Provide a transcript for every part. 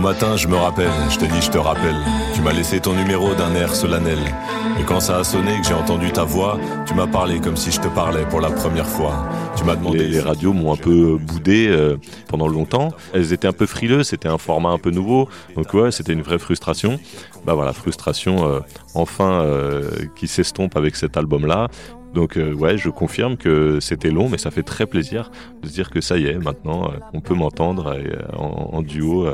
matin, je me rappelle, je te dis, je te rappelle. Tu m'as laissé ton numéro d'un air solennel. Et quand ça a sonné, que j'ai entendu ta voix, tu m'as parlé comme si je te parlais pour la première fois. Tu m'as demandé. Les, radios m'ont un peu boudé euh, pendant longtemps. Elles étaient un peu frileuses, c'était un format un peu nouveau. Donc ouais, c'était une vraie frustration. Bah voilà, frustration euh, enfin euh, qui s'estompe avec cet album-là. Donc ouais, je confirme que c'était long, mais ça fait très plaisir de se dire que ça y est, maintenant, on peut m'entendre en, en, duo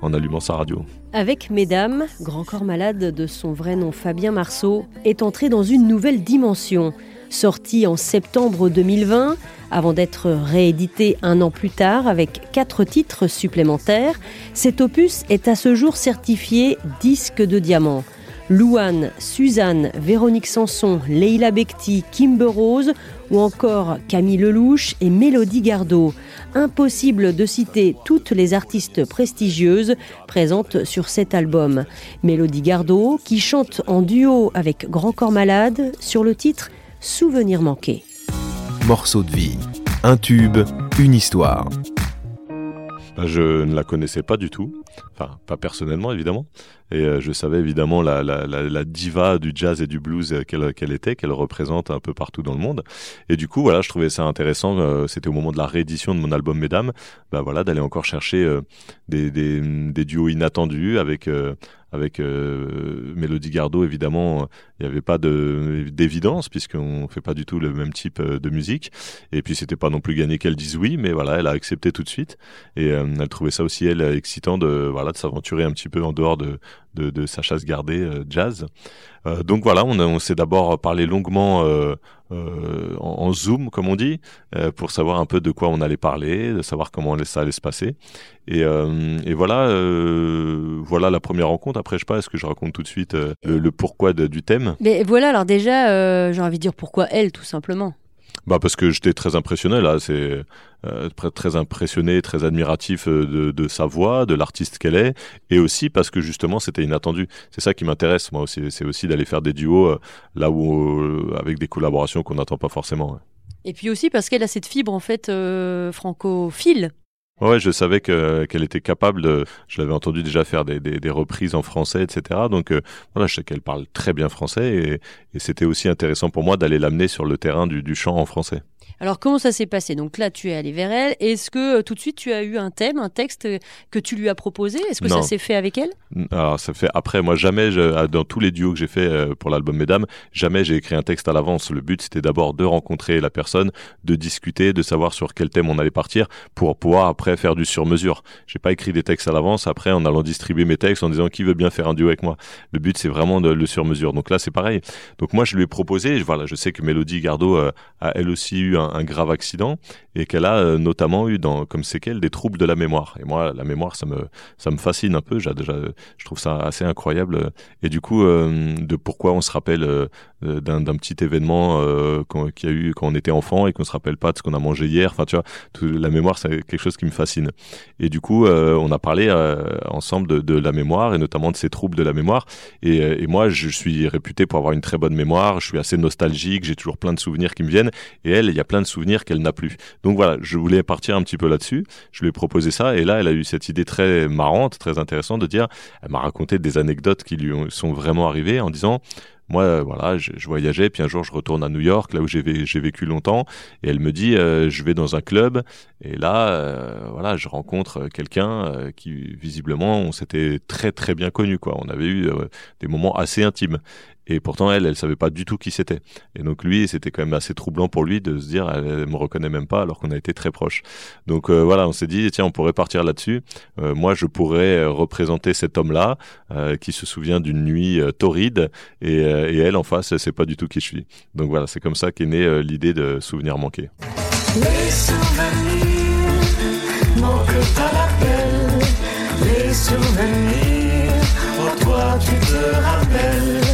en allumant sa radio. Avec Mesdames, Grand Corps Malade de son vrai nom Fabien Marceau est entré dans une nouvelle dimension. Sorti en septembre 2020, avant d'être réédité un an plus tard avec quatre titres supplémentaires, cet opus est à ce jour certifié disque de diamant. Louane, Suzanne, Véronique Sanson, Leila Bekti, Kimber Rose ou encore Camille Lelouch et Mélodie Gardot. Impossible de citer toutes les artistes prestigieuses présentes sur cet album. Mélodie Gardot qui chante en duo avec Grand Corps Malade sur le titre Souvenir manqué. Morceau de vie, un tube, une histoire. Bah, je ne la connaissais pas du tout, enfin pas personnellement évidemment, et euh, je savais évidemment la, la, la, diva du jazz et du blues euh, qu'elle était, qu'elle représente un peu partout dans le monde. Et du coup, voilà, je trouvais ça intéressant. Euh, c'était au moment de la réédition de mon album Mesdames, bah voilà, d'aller encore chercher des, des, des, duos inattendus avec avec euh, Mélodie Gardot, évidemment, il n'y avait pas d'évidence puisqu'on fait pas du tout le même type de musique. Et puis c'était pas non plus gagné qu'elle dise oui, mais voilà, elle a accepté tout de suite et elle trouvait ça aussi elle excitant de voilà de s'aventurer un petit peu en dehors de de, sa chasse gardée euh, jazz. Euh, donc voilà, on, on s'est d'abord parlé longuement euh, en, zoom, comme on dit, pour savoir un peu de quoi on allait parler, de savoir comment ça allait se passer. Et, et voilà, voilà la première rencontre. Après, je sais pas, est-ce que je raconte tout de suite le, pourquoi du thème? Mais voilà, alors déjà, j'ai envie de dire pourquoi elle, tout simplement. Bah parce que j'étais très impressionné là, c'est euh, très impressionné, très admiratif euh, de, sa voix, de l'artiste qu'elle est, et aussi parce que justement c'était inattendu. C'est ça qui m'intéresse moi aussi, c'est aussi d'aller faire des duos euh, là où avec des collaborations qu'on n'attend pas forcément. Et puis aussi parce qu'elle a cette fibre en fait francophile. Ouais, je savais qu'elle était capable. Je l'avais entendu déjà faire des, reprises en français, etc. Donc voilà, je sais qu'elle parle très bien français et, c'était aussi intéressant pour moi d'aller l'amener sur le terrain du chant en français. Alors comment ça s'est passé? Donc là, tu es allé vers elle. Est-ce que euh, tout de suite tu as eu un thème, un texte euh, que tu lui as proposé? Est-ce que ça s'est fait avec elle? Alors ça fait après. Moi jamais, ah, dans tous les duos que j'ai fait euh, pour l'album Mesdames, jamais j'ai écrit un texte à l'avance. Le but c'était d'abord de rencontrer la personne, de discuter, de savoir sur quel thème on allait partir pour pouvoir après faire du sur-mesure. J'ai pas écrit des textes à l'avance. Après en allant distribuer mes textes en disant qui veut bien faire un duo avec moi? Le but c'est vraiment de le sur-mesure. Donc là c'est pareil. Donc moi je lui ai proposé. Voilà, je sais que Mélodie Gardot a elle aussi eu un, grave accident et qu'elle a euh, notamment eu dans, comme séquelle des troubles de la mémoire. Et moi, la mémoire, ça me, ça me fascine un peu. J'ai déjà, je trouve ça assez incroyable. Et du coup, euh, de pourquoi on se rappelle euh, d'un, petit événement qu'il y a eu quand on était enfant et qu'on se rappelle pas de ce qu'on a mangé hier. Enfin, tu vois, la mémoire, c'est quelque chose qui me fascine. Et du coup, on a parlé ensemble de, la mémoire et notamment de ces troubles de la mémoire. Et, et moi, je suis réputé pour avoir une très bonne mémoire. Je suis assez nostalgique. J'ai toujours plein de souvenirs qui me viennent. Et elle, il y a plein de souvenirs qu'elle n'a plus. Donc voilà, je voulais partir un petit peu là-dessus. Je lui ai proposé ça et là, elle a eu cette idée très marrante, très intéressante de dire, elle m'a raconté des anecdotes qui lui sont vraiment arrivées en disant, moi, euh, voilà, je, voyageais, puis un jour je retourne à New York, là où j'ai vécu longtemps, et elle me dit, euh, je vais dans un club, et là, euh, voilà, je rencontre quelqu'un qui, visiblement, on s'était très très bien connu, quoi. On avait eu des moments assez intimes. Et pourtant, elle, elle savait pas du tout qui c'était. Et donc lui, c'était quand même assez troublant pour lui de se dire, elle, me reconnaît même pas alors qu'on a été très proches. Donc euh, voilà, on s'est dit, tiens, on pourrait partir là-dessus. Euh, moi, je pourrais euh, représenter cet homme-là qui se souvient d'une nuit torride, et, et, elle, en face, elle sait pas du tout qui je suis. Donc voilà, c'est comme ça qu'est née l'idée de Souvenirs manqués. Les souvenirs manquent à l'appel, les souvenirs, oh toi tu te rappelles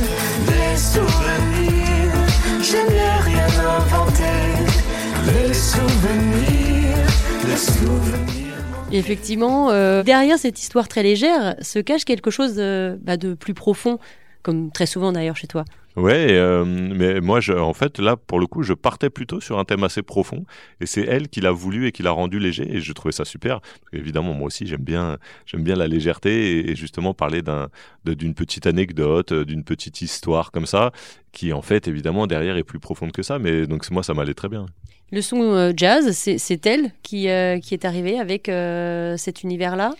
Effectivement, euh, derrière cette histoire très légère se cache quelque chose de, bah, de plus profond, comme très souvent d'ailleurs chez toi. Ouais, euh, mais moi, en fait, là, pour le coup, je partais plutôt sur un thème assez profond, et c'est elle qui l'a voulu et qui l'a rendu léger, et je trouvais ça super. évidemment, moi aussi, j'aime bien, j'aime bien la légèreté et, justement parler d'un, d'une petite anecdote, d'une petite histoire comme ça, qui en fait, évidemment, derrière est plus profonde que ça. Mais donc moi, ça m'allait très bien. Le son euh, jazz, c'est elle qui, euh, qui est arrivée avec cet univers-là?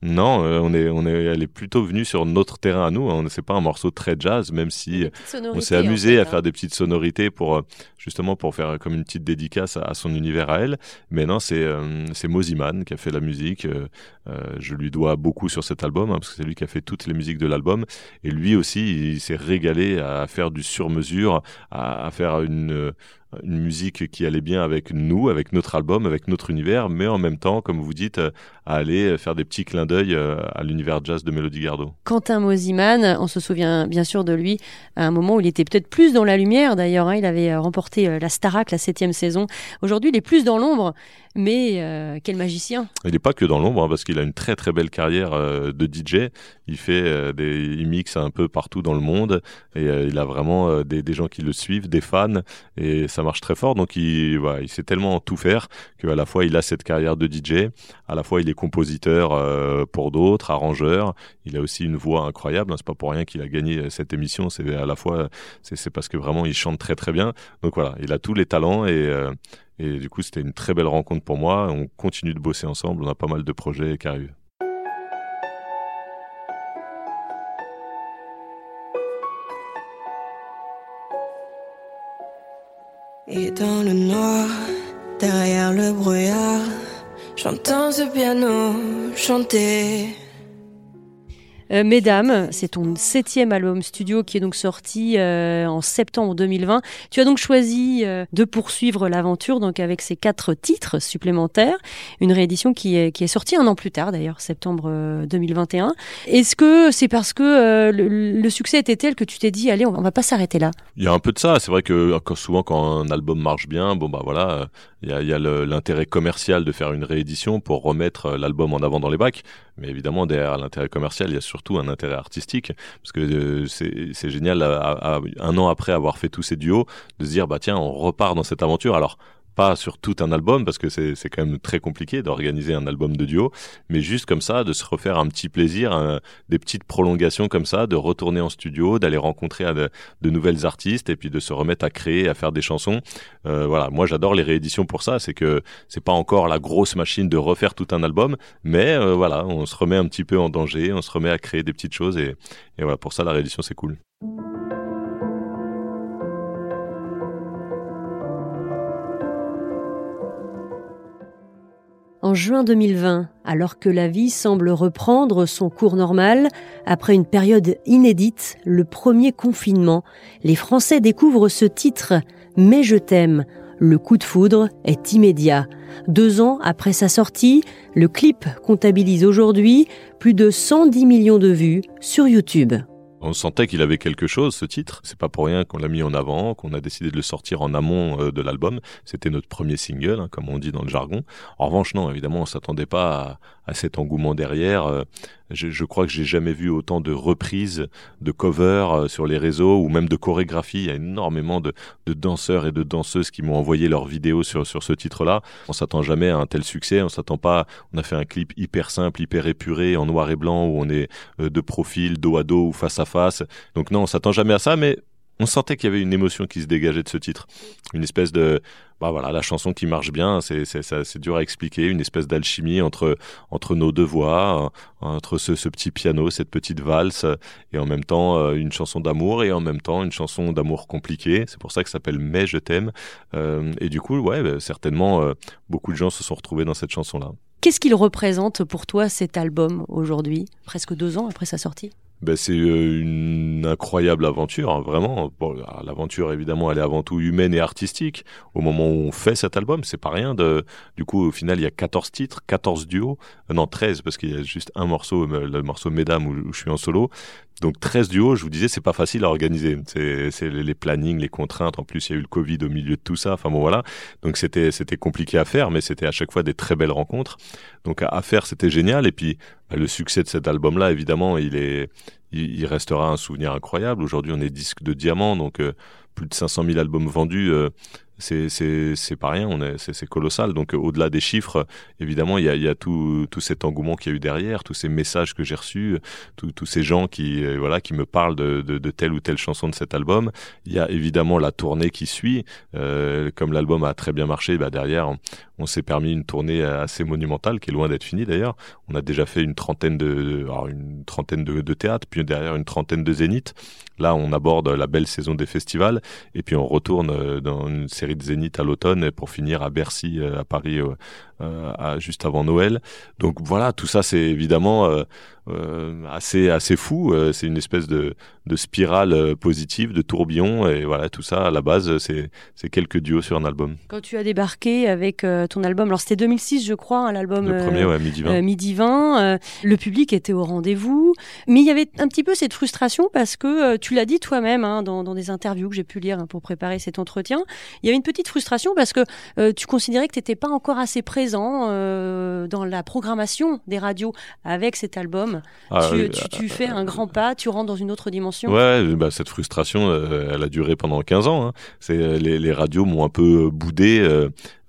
Non, euh, on est, on est, elle est plutôt venue sur notre terrain à nous. Hein. C'est pas un morceau très jazz, même si on s'est amusé à hein. faire des petites sonorités pour euh, justement pour faire comme une petite dédicace à, son univers à elle. Mais non, c'est euh, c'est Moziman qui a fait la musique. je lui dois beaucoup sur cet album hein, parce que c'est lui qui a fait toutes les musiques de l'album. Et lui aussi, il s'est régalé à faire du sur-mesure, à, à, faire une une musique qui allait bien avec nous, avec notre album, avec notre univers, mais en même temps, comme vous dites, à aller faire des petits clins d'œil euh, à l'univers jazz de Mélodie Gardot. Quentin Mosiman, on se souvient bien sûr de lui à un moment où il était peut-être plus dans la lumière d'ailleurs, hein. il avait euh, remporté euh, la Starac, la septième saison. Aujourd'hui, il est plus dans l'ombre, mais quel magicien Il n'est pas que dans l'ombre, hein, parce qu'il a une très très belle carrière de DJ. Il fait des, il mixe un peu partout dans le monde, et il a vraiment des, gens qui le suivent, des fans, et ça marche très fort. Donc il, il sait tellement tout faire qu'à la fois il a cette carrière de DJ, à la fois il est compositeur euh, pour d'autres, arrangeur. Il a aussi une voix incroyable. Hein. C'est pas pour rien qu'il a gagné euh, cette émission. C'est à la fois, c'est parce que vraiment il chante très très bien. Donc voilà, il a tous les talents et euh, et du coup, c'était une très belle rencontre pour moi. On continue de bosser ensemble. On a pas mal de projets qui arrivent. Et dans le noir, derrière le brouillard, j'entends ce piano chanter. Euh, mesdames, c'est ton septième album studio qui est donc sorti euh, en septembre 2020. Tu as donc choisi euh, de poursuivre l'aventure donc avec ces quatre titres supplémentaires, une réédition qui est, qui est sortie un an plus tard d'ailleurs, septembre 2021. Est-ce que c'est parce que le, succès était tel que tu t'es dit allez, on, va pas s'arrêter là? Il y a un peu de ça. C'est vrai que souvent quand un album marche bien, bon bah voilà, il y a, l'intérêt commercial de faire une réédition pour remettre l'album en avant dans les bacs. Mais évidemment derrière l'intérêt commercial, il y a surtout surtout un intérêt artistique, parce que euh, c'est génial, un an après avoir fait tous ces duos, de se dire, bah tiens, on repart dans cette aventure. Alors, pas sur tout un album parce que c'est quand même très compliqué d'organiser un album de duo, mais juste comme ça, de se refaire un petit plaisir, des petites prolongations comme ça, de retourner en studio, d'aller rencontrer de, nouvelles artistes et puis de se remettre à créer, à faire des chansons. Euh, voilà, moi j'adore les rééditions pour ça, c'est que c'est pas encore la grosse machine de refaire tout un album, mais euh, voilà, on se remet un petit peu en danger, on se remet à créer des petites choses et, et voilà, pour ça la réédition c'est cool. En juin 2020, alors que la vie semble reprendre son cours normal, après une période inédite, le premier confinement, les Français découvrent ce titre Mais je t'aime. Le coup de foudre est immédiat. Deux ans après sa sortie, le clip comptabilise aujourd'hui plus de 110 millions de vues sur YouTube. On sentait qu'il avait quelque chose, ce titre. C'est pas pour rien qu'on l'a mis en avant, qu'on a décidé de le sortir en amont euh, de l'album. C'était notre premier single, hein, comme on dit dans le jargon. En revanche, non, évidemment, on s'attendait pas à, cet engouement derrière. Euh, je, crois que j'ai jamais vu autant de reprises, de covers euh, sur les réseaux ou même de chorégraphies. Il y a énormément de, danseurs et de danseuses qui m'ont envoyé leurs vidéos sur, sur ce titre-là. On s'attend jamais à un tel succès. On s'attend pas. On a fait un clip hyper simple, hyper épuré, en noir et blanc, où on est de profil, dos à dos ou face à face. Donc non, on s'attend jamais à ça, mais on sentait qu'il y avait une émotion qui se dégageait de ce titre. Une espèce de, bah voilà, la chanson qui marche bien, c'est, c'est, dur à expliquer, une espèce d'alchimie entre, entre nos deux voix, euh, entre ce, petit piano, cette petite valse, et en même temps euh, une chanson d'amour, et en même temps une chanson d'amour compliquée. C'est pour ça que ça s'appelle Mais je t'aime. Euh, et du coup, ouais, bah, certainement, beaucoup de gens se sont retrouvés dans cette chanson-là. Qu'est-ce qu'il représente pour toi cet album aujourd'hui, presque deux ans après sa sortie? Ben, c'est euh, une incroyable aventure, hein, vraiment. Bon, l'aventure, évidemment, elle est avant tout humaine et artistique. Au moment où on fait cet album, c'est pas rien. De... Du coup, au final, il y a 14 titres, 14 duos. Euh, non, 13, parce qu'il y a juste un morceau, le morceau Mesdames, où, je suis en solo. Donc 13 duos, je vous disais, c'est pas facile à organiser. C'est les plannings, les contraintes. En plus, il y a eu le Covid au milieu de tout ça. Enfin bon, voilà. Donc c'était c'était compliqué à faire, mais c'était à chaque fois des très belles rencontres. Donc à, faire, c'était génial. Et puis le succès de cet album-là, évidemment, il est il, restera un souvenir incroyable. Aujourd'hui, on est disque de diamant, donc plus de 500 000 albums vendus c'est c'est pas rien, c'est colossal. Donc au-delà des chiffres, évidemment, il y a, y a tout, tout cet engouement qu'il y a eu derrière, tous ces messages que j'ai reçus, tous ces gens qui euh, voilà qui me parlent de, de, telle ou telle chanson de cet album. Il y a évidemment la tournée qui suit. Euh, comme l'album a très bien marché, bah derrière, on, s'est permis une tournée assez monumentale qui est loin d'être finie d'ailleurs. On a déjà fait une trentaine de une trentaine de, de théâtres, puis derrière une trentaine de zéniths. Là, on aborde la belle saison des festivals et puis on retourne euh, dans une série de zéniths à l'automne pour finir à Bercy, euh, à Paris, euh, juste avant Noël. Donc voilà, tout ça, c'est évidemment euh, assez assez fou. Euh, c'est une espèce de, de spirale euh, positive, de tourbillon, et voilà tout ça à la base, c'est c'est quelques duos sur un album. Quand tu as débarqué avec ton album, alors c'était 2006 je crois, hein, l'album. Le premier, ouais, Midi 20. Midi 20 le public était au rendez-vous, mais il y avait un petit peu cette frustration parce que tu l'as dit toi-même hein, dans, dans, des interviews que j'ai pu lire hein, pour préparer cet entretien. Il y avait une petite frustration parce que tu considérais que tu n'étais pas encore assez présent dans la programmation des radios avec cet album. Ah tu, fais un grand pas, tu rentres dans une autre dimension. Ouais, bah, cette frustration, euh, elle a duré pendant 15 ans. Hein. C'est euh, les, radios m'ont un peu boudé.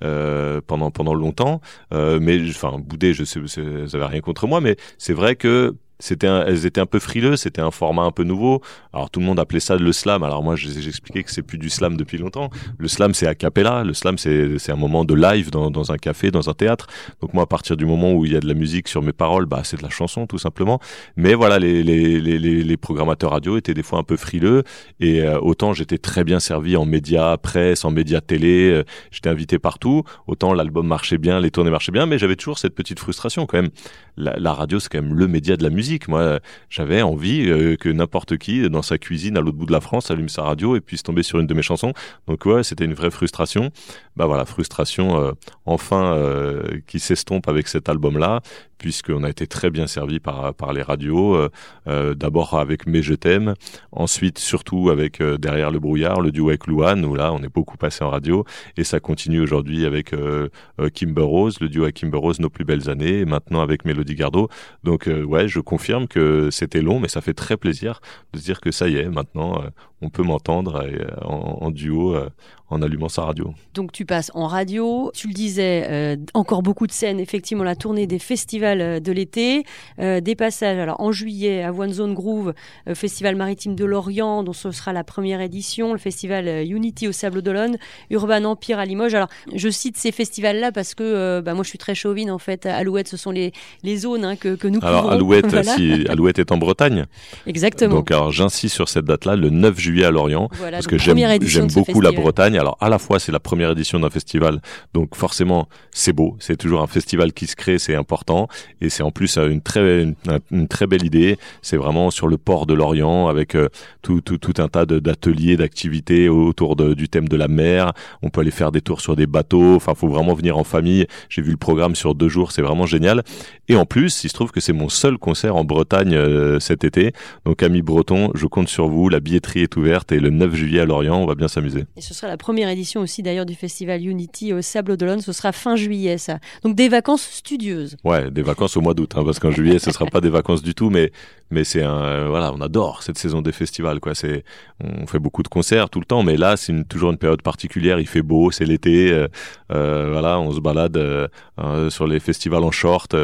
Euh, pendant pendant longtemps, mais enfin boudé, je sais, ça n'avait rien contre moi, mais c'est vrai que c'était elles étaient un peu frileuses, c'était un format un peu nouveau. Alors tout le monde appelait ça le slam. Alors moi j'expliquais que c'est plus du slam depuis longtemps. Le slam c'est a cappella, le slam c'est c'est un moment de live dans, dans un café, dans un théâtre. Donc moi à partir du moment où il y a de la musique sur mes paroles, bah c'est de la chanson tout simplement. Mais voilà les les les les, programmateurs radio étaient des fois un peu frileux et euh, autant j'étais très bien servi en médias presse, en médias télé, euh, j'étais invité partout, autant l'album marchait bien, les tournées marchaient bien, mais j'avais toujours cette petite frustration quand même. La, la radio c'est quand même le média de la musique moi, j'avais envie euh, que n'importe qui, dans sa cuisine à l'autre bout de la France, allume sa radio et puisse tomber sur une de mes chansons. Donc ouais, c'était une vraie frustration. Bah voilà, frustration euh, enfin euh, qui s'estompe avec cet album-là puisqu'on a été très bien servi par, les radios, euh, euh, d'abord avec Mais je t'aime, ensuite surtout avec euh, Derrière le brouillard, le duo avec Louane, où là on est beaucoup passé en radio, et ça continue aujourd'hui avec Kimber Rose, le duo avec Kimber Rose, Nos plus belles années, et maintenant avec Mélodie Gardot. Donc ouais, je confirme que c'était long, mais ça fait très plaisir de se dire que ça y est, maintenant on peut m'entendre en, en, duo en allumant sa radio. Donc tu passes en radio, tu le disais, euh, encore beaucoup de scènes, effectivement la tournée des festivals euh, de l'été, euh, des passages alors en juillet à One Zone Groove, Festival maritime de Lorient, dont ce sera la première édition, le festival Unity au Sable d'Olonne, Urban Empire à Limoges. Alors je cite ces festivals-là parce que bah, moi je suis très chauvine en fait, Alouette ce sont les, les zones hein, que, que nous Alors Alouette, si, Alouette est en Bretagne. Exactement. Donc alors j'insiste sur cette date-là, le 9 juillet à Lorient, parce que j'aime beaucoup la Bretagne alors à la fois c'est la première édition d'un festival, donc forcément c'est beau, c'est toujours un festival qui se crée, c'est important, et c'est en plus euh, une très une, très belle idée. C'est vraiment sur le port de l'Orient avec euh, tout, tout, tout un tas d'ateliers, d'activités autour de, du thème de la mer. On peut aller faire des tours sur des bateaux. Enfin, faut vraiment venir en famille. J'ai vu le programme sur deux jours, c'est vraiment génial. Et en plus, il se trouve que c'est mon seul concert en Bretagne euh, cet été. Donc amis bretons, je compte sur vous. La billetterie est ouverte et le 9 juillet à Lorient, on va bien s'amuser. Et ce sera la première édition aussi d'ailleurs du festival Unity au Sable d'Olonne. Ce sera fin juillet, ça. Donc des vacances studieuses. Ouais, des vacances au mois d'août, hein, parce qu'en juillet, ce sera pas des vacances du tout, mais mais c'est un euh, voilà, on adore cette saison des festivals, quoi. C'est on fait beaucoup de concerts tout le temps, mais là, c'est toujours une période particulière. Il fait beau, c'est l'été, euh, euh voilà, on se balade sur les festivals en short,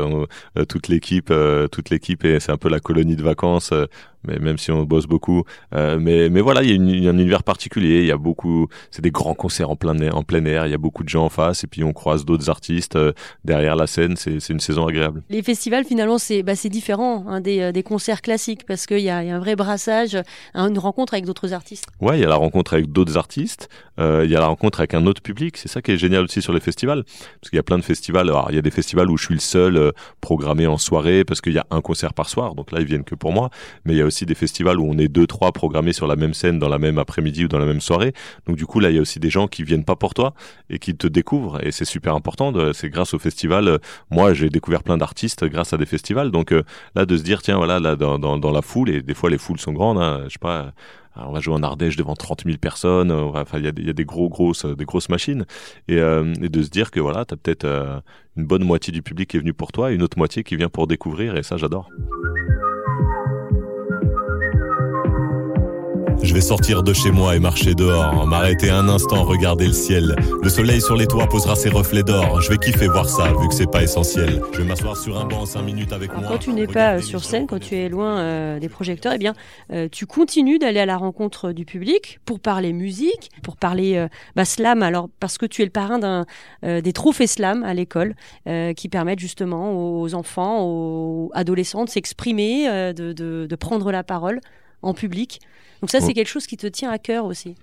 toute l'équipe, toute l'équipe, et c'est un peu la colonie de vacances mais même si on bosse beaucoup. Euh, mais, mais voilà, il y, a un univers particulier. Il y a beaucoup, c'est des grands concerts en plein, en plein air. Il y a beaucoup de gens en face et puis on croise d'autres artistes euh, derrière la scène. C'est une saison agréable. Les festivals, finalement, c'est bah, différent hein, des, euh, des, concerts classiques parce qu'il y, y, a un vrai brassage, une rencontre avec d'autres artistes. Ouais, il y a la rencontre avec d'autres artistes. Euh, il y a la rencontre avec un autre public. C'est ça qui est génial aussi sur les festivals. Parce qu'il y a plein de festivals. Alors, il y a des festivals où je suis le seul programmé en soirée parce qu'il y a un concert par soir. Donc là, ils viennent que pour moi. Mais il y a aussi des festivals où on est deux, trois programmés sur la même scène dans la même après-midi ou dans la même soirée. Donc du coup, là, il y a aussi des gens qui viennent pas pour toi et qui te découvrent. Et c'est super important. C'est grâce au festival. Euh, moi, j'ai découvert plein d'artistes grâce à des festivals. Donc euh, là, de se dire, tiens, voilà, là, dans, dans, la foule, et des fois, les foules sont grandes. Hein, je sais pas on va jouer en Ardèche devant 30 000 personnes. Enfin, il y a, des gros grosses, des grosses machines, et, euh, et de se dire que voilà, t'as peut-être une bonne moitié du public qui est venu pour toi, et une autre moitié qui vient pour découvrir, et ça, j'adore. Je vais sortir de chez moi et marcher dehors, m'arrêter un instant, regarder le ciel. Le soleil sur les toits posera ses reflets d'or. Je vais kiffer voir ça, vu que c'est pas essentiel. Je vais m'asseoir sur un banc 5 minutes avec moi. Quand tu n'es pas sur scène, quand tu es loin euh, des projecteurs, eh bien, euh, tu continues d'aller à la rencontre du public pour parler musique, pour parler euh, bah, slam. Alors, parce que tu es le parrain d'un des trophées slam à l'école, qui permettent justement aux enfants, aux adolescents de s'exprimer, de, de, de prendre la parole en public. Donc ça, c'est quelque chose qui te tient à cœur aussi.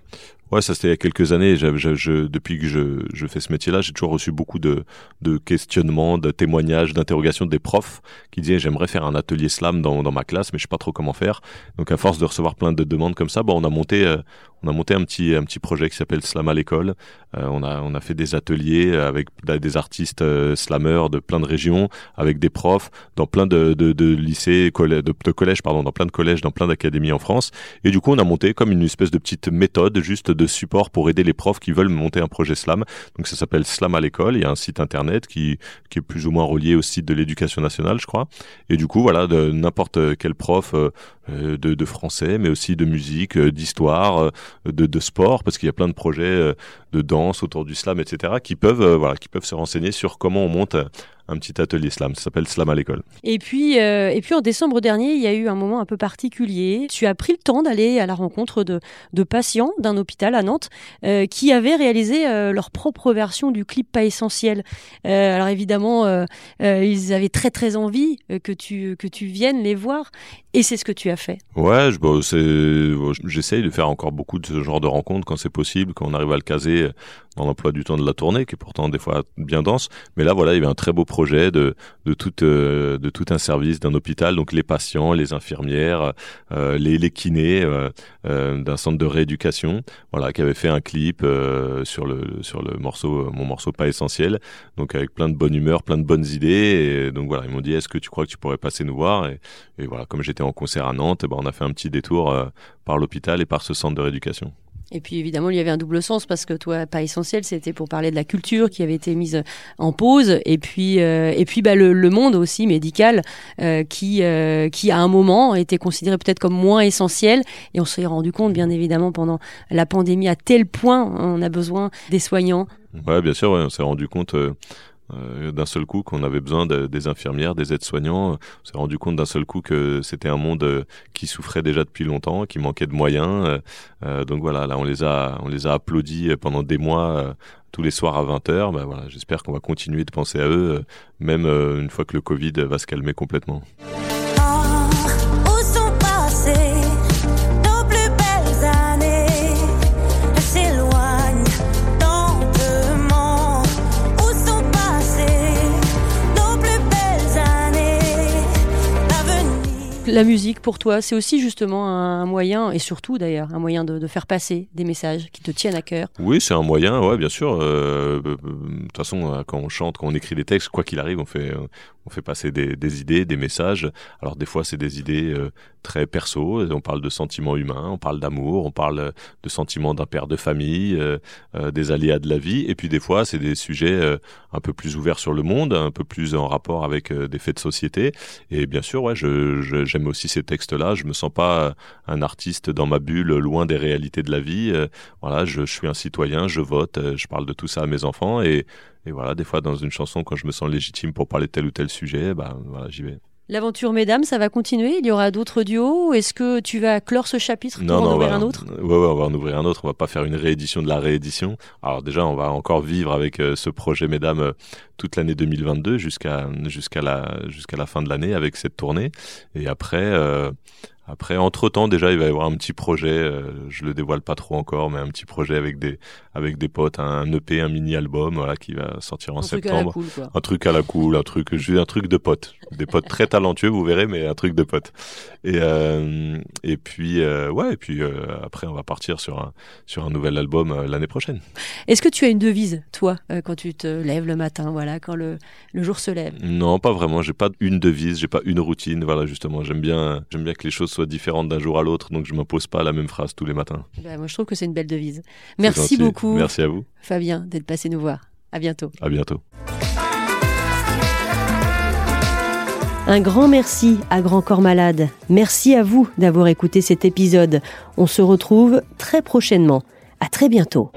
Ouais, ça c'était il y a quelques années. Je, depuis que je, fais ce métier-là, j'ai toujours reçu beaucoup de, de questionnements, de témoignages, d'interrogations des profs qui disaient j'aimerais faire un atelier slam dans, dans ma classe, mais je sais pas trop comment faire. Donc à force de recevoir plein de demandes comme ça, bon, on a monté, euh, on a monté un petit, un petit projet qui s'appelle Slam à l'école. Euh, on a, on a fait des ateliers avec des artistes euh, slameurs de plein de régions, avec des profs dans plein de, de, de lycées, de, de collèges, pardon, dans plein de collèges, dans plein d'académies en France. Et du coup, on a monté comme une espèce de petite méthode juste de support pour aider les profs qui veulent monter un projet slam. Donc ça s'appelle Slam à l'école. Il y a un site internet qui, est plus ou moins relié au site de l'éducation nationale, je crois. Et du coup, voilà, n'importe quel prof euh, euh, de, français, mais aussi de musique, euh, d'histoire, de, sport, parce qu'il y a plein de projets de danse autour du slam, etc., qui peuvent, voilà, qui peuvent se renseigner sur comment on monte un petit atelier slam. Ça s'appelle Slam à l'école. Et puis, euh, et puis en décembre dernier, il y a eu un moment un peu particulier. Tu as pris le temps d'aller à la rencontre de, de patients d'un hôpital à Nantes euh, qui avaient réalisé euh, leur propre version du clip pas essentiel. alors évidemment, ils avaient très très envie que tu que tu viennes les voir. Et c'est ce que tu as fait. Ouais, j'essaye de faire encore beaucoup de ce genre de rencontres quand c'est possible, quand on arrive à le caser dans l'emploi du temps de la tournée, qui est pourtant des fois bien dense. Mais là, voilà, il y avait un très beau projet de, euh, tout un service d'un hôpital, donc les patients, les infirmières, euh, les, kinés euh, euh d'un centre de rééducation, voilà, qui avait fait un clip euh, sur mon morceau pas essentiel, donc avec plein de bonne humeur, plein de bonnes idées. Donc voilà, ils m'ont dit, est-ce que tu crois que tu pourrais passer nous voir? Et, et, voilà, comme j'étais en concert à Nantes, eh ben, on a fait un petit détour par l'hôpital et par ce centre de rééducation. Et puis évidemment, il y avait un double sens parce que toi, pas essentiel, c'était pour parler de la culture qui avait été mise en pause, et puis euh, et puis bah, le, le, monde aussi médical euh, qui euh, qui à un moment était considéré peut-être comme moins essentiel, et on s'est rendu compte bien évidemment pendant la pandémie à tel point on a besoin des soignants. Ouais, bien sûr, on s'est rendu compte euh, d'un seul coup qu'on avait besoin de, des infirmières, des aides-soignants. On s'est rendu compte d'un seul coup que c'était un monde euh, qui souffrait déjà depuis longtemps, qui manquait de moyens. Euh, donc voilà, là on les a, on les a applaudis pendant des mois. tous les soirs à 20h, ben voilà, j'espère qu'on va continuer de penser à eux, même une fois que le Covid va se calmer complètement. La musique pour toi, c'est aussi justement un moyen, et surtout d'ailleurs, un moyen de, faire passer des messages qui te tiennent à cœur. Oui, c'est un moyen, ouais, bien sûr. Euh, euh, de toute façon, quand on chante, quand on écrit des textes, quoi qu'il arrive, on fait, on fait passer des, idées, des messages. Alors des fois, c'est des idées euh, très perso. On parle de sentiments humains, on parle d'amour, on parle de sentiments d'un père de famille, euh, euh, des aléas de la vie. Et puis des fois, c'est des sujets un peu plus ouverts sur le monde, un peu plus en rapport avec des faits de société. Et bien sûr, ouais, je, j'aime aussi ces textes-là. Je me sens pas un artiste dans ma bulle, loin des réalités de la vie. voilà, je, suis un citoyen, je vote, je parle de tout ça à mes enfants et et voilà, des fois dans une chanson, quand je me sens légitime pour parler de tel ou tel sujet, bah voilà, j'y vais. L'aventure Mesdames, ça va continuer? Il y aura d'autres duos? Est-ce que tu vas clore ce chapitre pour en ouvrir un autre? ouais, ouais, on va en ouvrir un autre. On va pas faire une réédition de la réédition. Alors déjà, on va encore vivre avec euh, ce projet Mesdames euh, toute l'année 2022 jusqu'à jusqu'à la jusqu'à la fin de l'année avec cette tournée. Et après, euh, après, entre temps, déjà, il va y avoir un petit projet. Euh, je le dévoile pas trop encore, mais un petit projet avec des avec des potes, un EP, un mini album, voilà, qui va sortir en septembre. un truc à la cool, un truc, juste un truc de potes, des potes très talentueux, vous verrez, mais un truc de potes. Et euh, et puis euh, ouais, et puis euh, après, on va partir sur un sur un nouvel album l'année prochaine. Est-ce que tu as une devise, toi, quand tu te lèves le matin, voilà, quand le le jour se lève? Non, pas vraiment. J'ai pas une devise, j'ai pas une routine. Voilà, justement, j'aime bien j'aime bien que les choses soit différente d'un jour à l'autre, donc je m'impose pas la même phrase tous les matins. Bah, moi, je trouve que c'est une belle devise. Merci beaucoup. Merci à vous. Fabien, d'être passé nous voir. À bientôt. À bientôt. Un grand merci à Grand Corps Malade. Merci à vous d'avoir écouté cet épisode. On se retrouve très prochainement. À très bientôt.